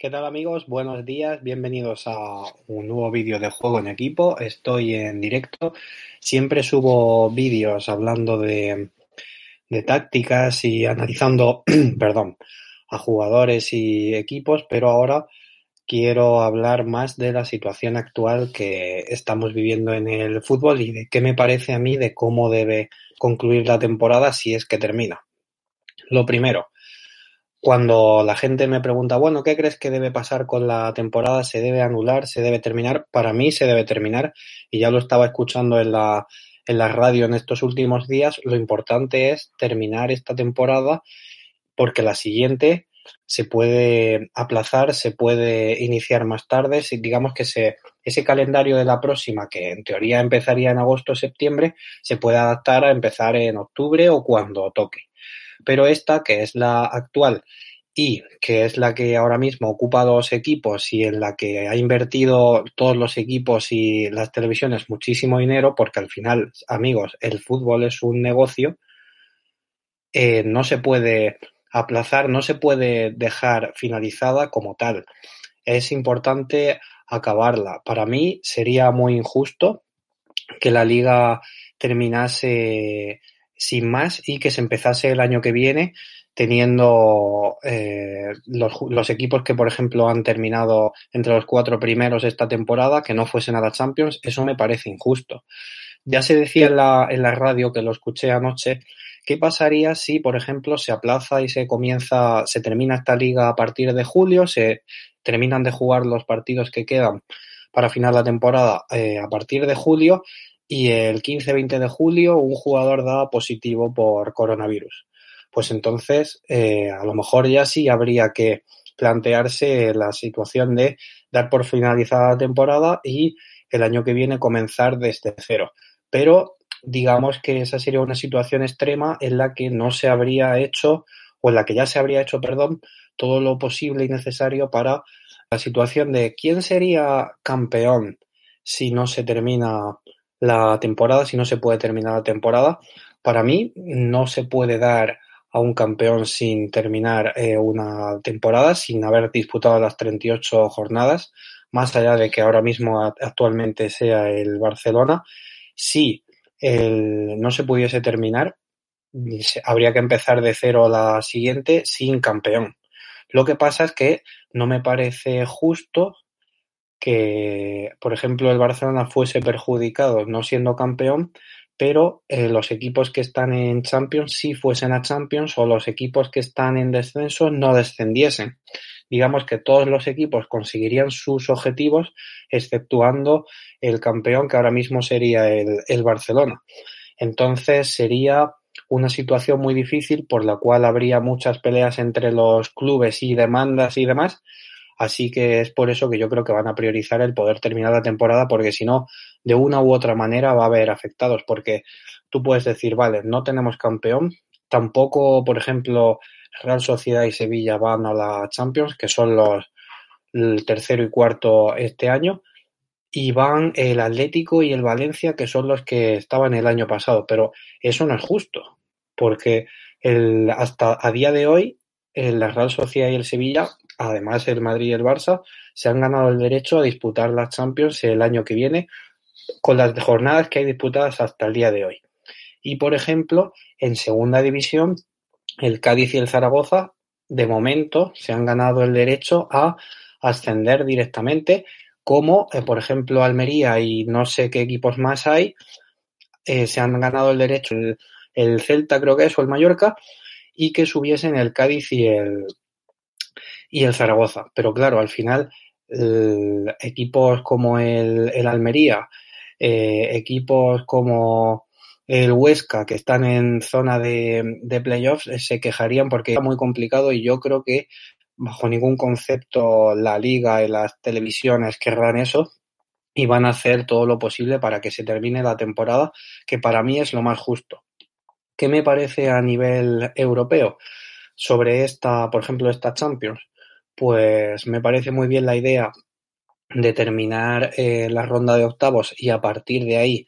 ¿Qué tal amigos? Buenos días, bienvenidos a un nuevo vídeo de juego en equipo. Estoy en directo. Siempre subo vídeos hablando de, de tácticas y analizando, perdón, a jugadores y equipos, pero ahora quiero hablar más de la situación actual que estamos viviendo en el fútbol y de qué me parece a mí de cómo debe concluir la temporada si es que termina. Lo primero, cuando la gente me pregunta, bueno, ¿qué crees que debe pasar con la temporada? ¿Se debe anular? ¿Se debe terminar? Para mí se debe terminar y ya lo estaba escuchando en la, en la radio en estos últimos días. Lo importante es terminar esta temporada porque la siguiente se puede aplazar, se puede iniciar más tarde. Si digamos que se, ese calendario de la próxima, que en teoría empezaría en agosto o septiembre, se puede adaptar a empezar en octubre o cuando toque pero esta, que es la actual y que es la que ahora mismo ocupa dos equipos y en la que ha invertido todos los equipos y las televisiones muchísimo dinero, porque al final, amigos, el fútbol es un negocio, eh, no se puede aplazar, no se puede dejar finalizada como tal. Es importante acabarla. Para mí sería muy injusto que la liga terminase sin más y que se empezase el año que viene teniendo eh, los, los, equipos que, por ejemplo, han terminado entre los cuatro primeros esta temporada, que no fuesen a la Champions, eso me parece injusto. Ya se decía en la, en la radio, que lo escuché anoche, ¿qué pasaría si, por ejemplo, se aplaza y se comienza, se termina esta liga a partir de julio, se terminan de jugar los partidos que quedan para final la temporada eh, a partir de julio y el 15-20 de julio un jugador da positivo por coronavirus. Pues entonces, eh, a lo mejor ya sí habría que plantearse la situación de dar por finalizada la temporada y el año que viene comenzar desde cero. Pero digamos que esa sería una situación extrema en la que no se habría hecho, o en la que ya se habría hecho, perdón, todo lo posible y necesario para la situación de quién sería campeón si no se termina la temporada, si no se puede terminar la temporada. Para mí no se puede dar a un campeón sin terminar eh, una temporada, sin haber disputado las 38 jornadas, más allá de que ahora mismo actualmente sea el Barcelona. Si el, no se pudiese terminar, habría que empezar de cero la siguiente sin campeón. Lo que pasa es que no me parece justo que, por ejemplo, el Barcelona fuese perjudicado no siendo campeón, pero eh, los equipos que están en Champions sí fuesen a Champions o los equipos que están en descenso no descendiesen. Digamos que todos los equipos conseguirían sus objetivos, exceptuando el campeón que ahora mismo sería el, el Barcelona. Entonces sería una situación muy difícil por la cual habría muchas peleas entre los clubes y demandas y demás, Así que es por eso que yo creo que van a priorizar el poder terminar la temporada, porque si no, de una u otra manera va a haber afectados, porque tú puedes decir, vale, no tenemos campeón, tampoco, por ejemplo, Real Sociedad y Sevilla van a la Champions, que son los el tercero y cuarto este año, y van el Atlético y el Valencia, que son los que estaban el año pasado, pero eso no es justo, porque el, hasta a día de hoy, la Real Sociedad y el Sevilla Además, el Madrid y el Barça se han ganado el derecho a disputar las Champions el año que viene con las jornadas que hay disputadas hasta el día de hoy. Y, por ejemplo, en segunda división, el Cádiz y el Zaragoza, de momento, se han ganado el derecho a ascender directamente, como, eh, por ejemplo, Almería y no sé qué equipos más hay, eh, se han ganado el derecho, el, el, Celta creo que es, o el Mallorca, y que subiesen el Cádiz y el, y el Zaragoza. Pero claro, al final, equipos como el, el Almería, eh, equipos como el Huesca, que están en zona de, de playoffs, eh, se quejarían porque es muy complicado y yo creo que bajo ningún concepto la liga y las televisiones querrán eso y van a hacer todo lo posible para que se termine la temporada, que para mí es lo más justo. ¿Qué me parece a nivel europeo sobre esta, por ejemplo, esta Champions? Pues me parece muy bien la idea de terminar eh, la ronda de octavos y a partir de ahí,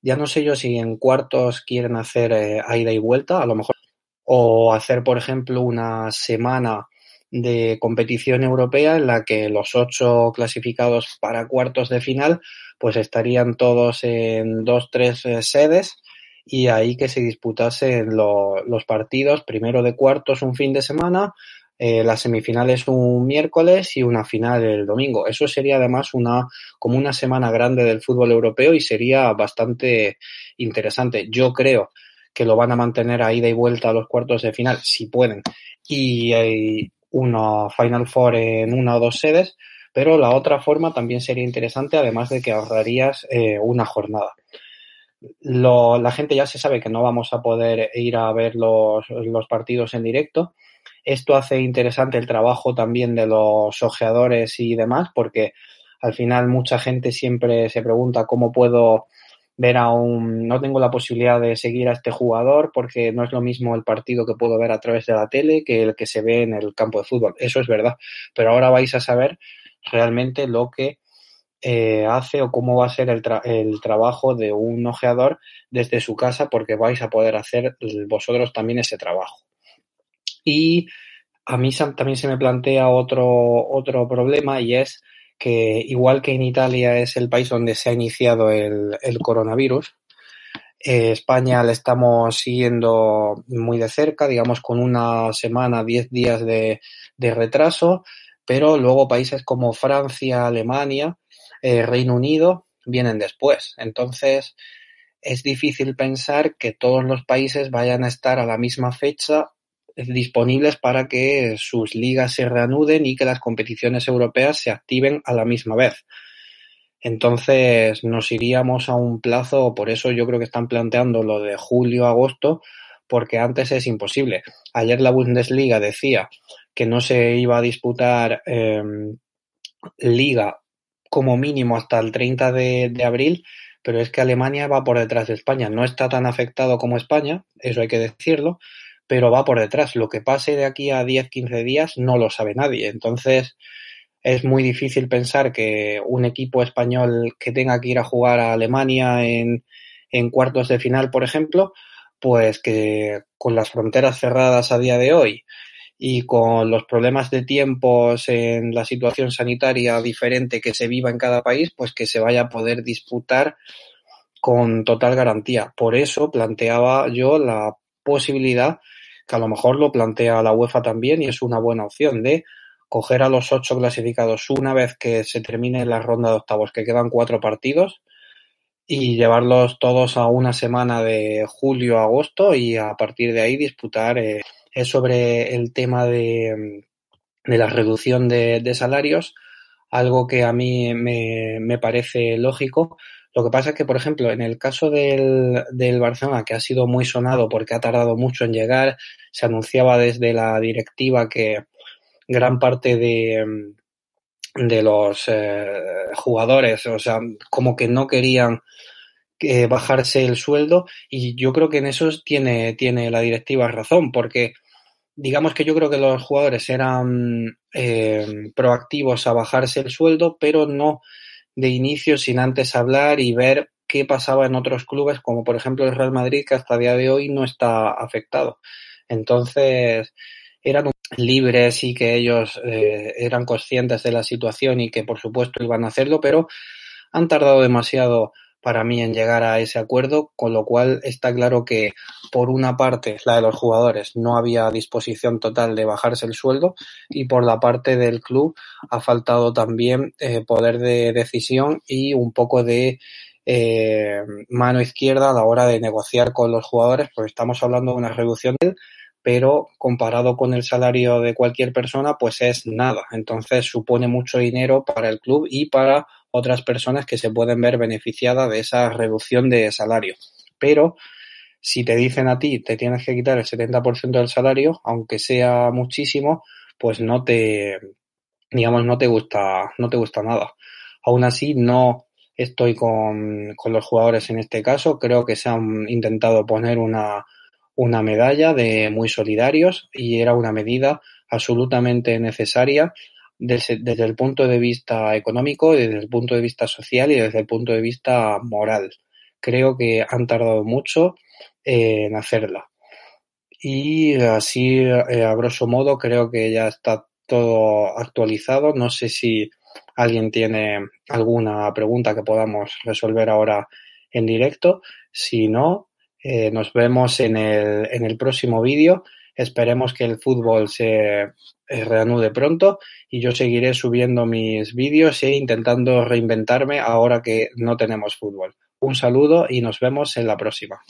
ya no sé yo si en cuartos quieren hacer eh, ida y vuelta, a lo mejor, o hacer, por ejemplo, una semana de competición europea en la que los ocho clasificados para cuartos de final pues estarían todos en dos, tres eh, sedes y ahí que se disputasen los partidos, primero de cuartos un fin de semana, eh, las semifinales un miércoles y una final el domingo. Eso sería además una como una semana grande del fútbol europeo y sería bastante interesante. Yo creo que lo van a mantener a ida y vuelta a los cuartos de final, si pueden. Y, eh, una Final Four en una o dos sedes, pero la otra forma también sería interesante, además de que ahorrarías eh, una jornada. Lo, la gente ya se sabe que no vamos a poder ir a ver los partidos en directo. Esto hace interesante el trabajo también de los ojeadores y demás, porque al final mucha gente siempre se pregunta cómo puedo ver a un, no tengo la posibilidad de seguir a este jugador porque no es lo mismo el partido que puedo ver a través de la tele que el que se ve en el campo de fútbol. Eso es verdad. Pero ahora vais a saber realmente lo que eh, hace o cómo va a ser el, el trabajo de un ojeador desde su casa porque vais a poder hacer vosotros también ese trabajo. Y a mí también se me plantea otro, otro problema y es que igual que en Italia es el país donde se ha iniciado el, coronavirus, eh, España le estamos siguiendo muy de cerca, digamos con una semana, diez días de, retraso, pero luego países como Francia, Alemania, eh, Reino Unido vienen después. Entonces, es difícil pensar que todos los países vayan a estar a la misma fecha disponibles para que sus ligas se reanuden y que las competiciones europeas se activen a la misma vez. Entonces nos iríamos a un plazo, por eso yo creo que están planteando lo de julio-agosto, porque antes es imposible. Ayer la Bundesliga decía que no se iba a disputar em, liga como mínimo hasta el 30 de, de abril, pero es que Alemania va por detrás de España. No está tan afectado como España, eso hay que decirlo, pero va por detrás. Lo que pase de aquí a 10, 15 días no lo sabe nadie. Entonces, es muy difícil pensar que un equipo español que tenga que ir a jugar a Alemania en, en cuartos de final, por ejemplo, pues que con las fronteras cerradas a día de hoy y con los problemas de tiempos en la situación sanitaria diferente que se viva en cada país, pues que se vaya a poder disputar con total garantía. Por eso planteaba yo la posibilidad que a lo mejor lo plantea la UEFA también y es una buena opción de coger a los ocho clasificados una vez que se termine la ronda de octavos, que quedan cuatro partidos, y llevarlos todos a una semana de julio agosto y a partir de ahí disputar. Eh, es sobre el tema de, de la reducción de, de, salarios, algo que a mí me, me parece lógico, lo que pasa es que, por ejemplo, en el caso del, del Barcelona, que ha sido muy sonado porque ha tardado mucho en llegar, se anunciaba desde la directiva que gran parte de, de los eh, jugadores, o sea, como que no querían eh, bajarse el sueldo. Y yo creo que en eso tiene, tiene la directiva razón, porque digamos que yo creo que los jugadores eran eh, proactivos a bajarse el sueldo, pero no de inicio sin antes hablar y ver qué pasaba en otros clubes, como por ejemplo el Real Madrid, que hasta día de hoy no está afectado. Entonces, eran libres y que ellos eh, eran conscientes de la situación y que por supuesto iban a hacerlo, pero han tardado demasiado para mí en llegar a ese acuerdo, con lo cual está claro que por una parte la de los jugadores no había disposición total de bajarse el sueldo y por la parte del club ha faltado también eh, poder de decisión y un poco de eh, mano izquierda a la hora de negociar con los jugadores, porque estamos hablando de una reducción pero comparado con el salario de cualquier persona, pues es nada. Entonces supone mucho dinero para el club y para otras personas que se pueden ver beneficiadas de esa reducción de salario. Pero si te dicen a ti te tienes que quitar el 70% del salario, aunque sea muchísimo, pues no te, digamos, no te gusta, no te gusta nada. Aún así, no estoy con, con los jugadores en este caso. Creo que se han intentado poner una, una medalla de muy solidarios y era una medida absolutamente necesaria desde, el punto de vista económico, desde el punto de vista social y desde el punto de vista moral. Creo que han tardado mucho en hacerla. Y así, eh, a grosso modo, creo que ya está todo actualizado. No sé si alguien tiene alguna pregunta que podamos resolver ahora en directo. Si no, eh, nos vemos en el, en el próximo vídeo. Esperemos que el fútbol se eh, reanude pronto y yo seguiré subiendo mis vídeos e intentando reinventarme ahora que no tenemos fútbol. Un saludo y nos vemos en la próxima.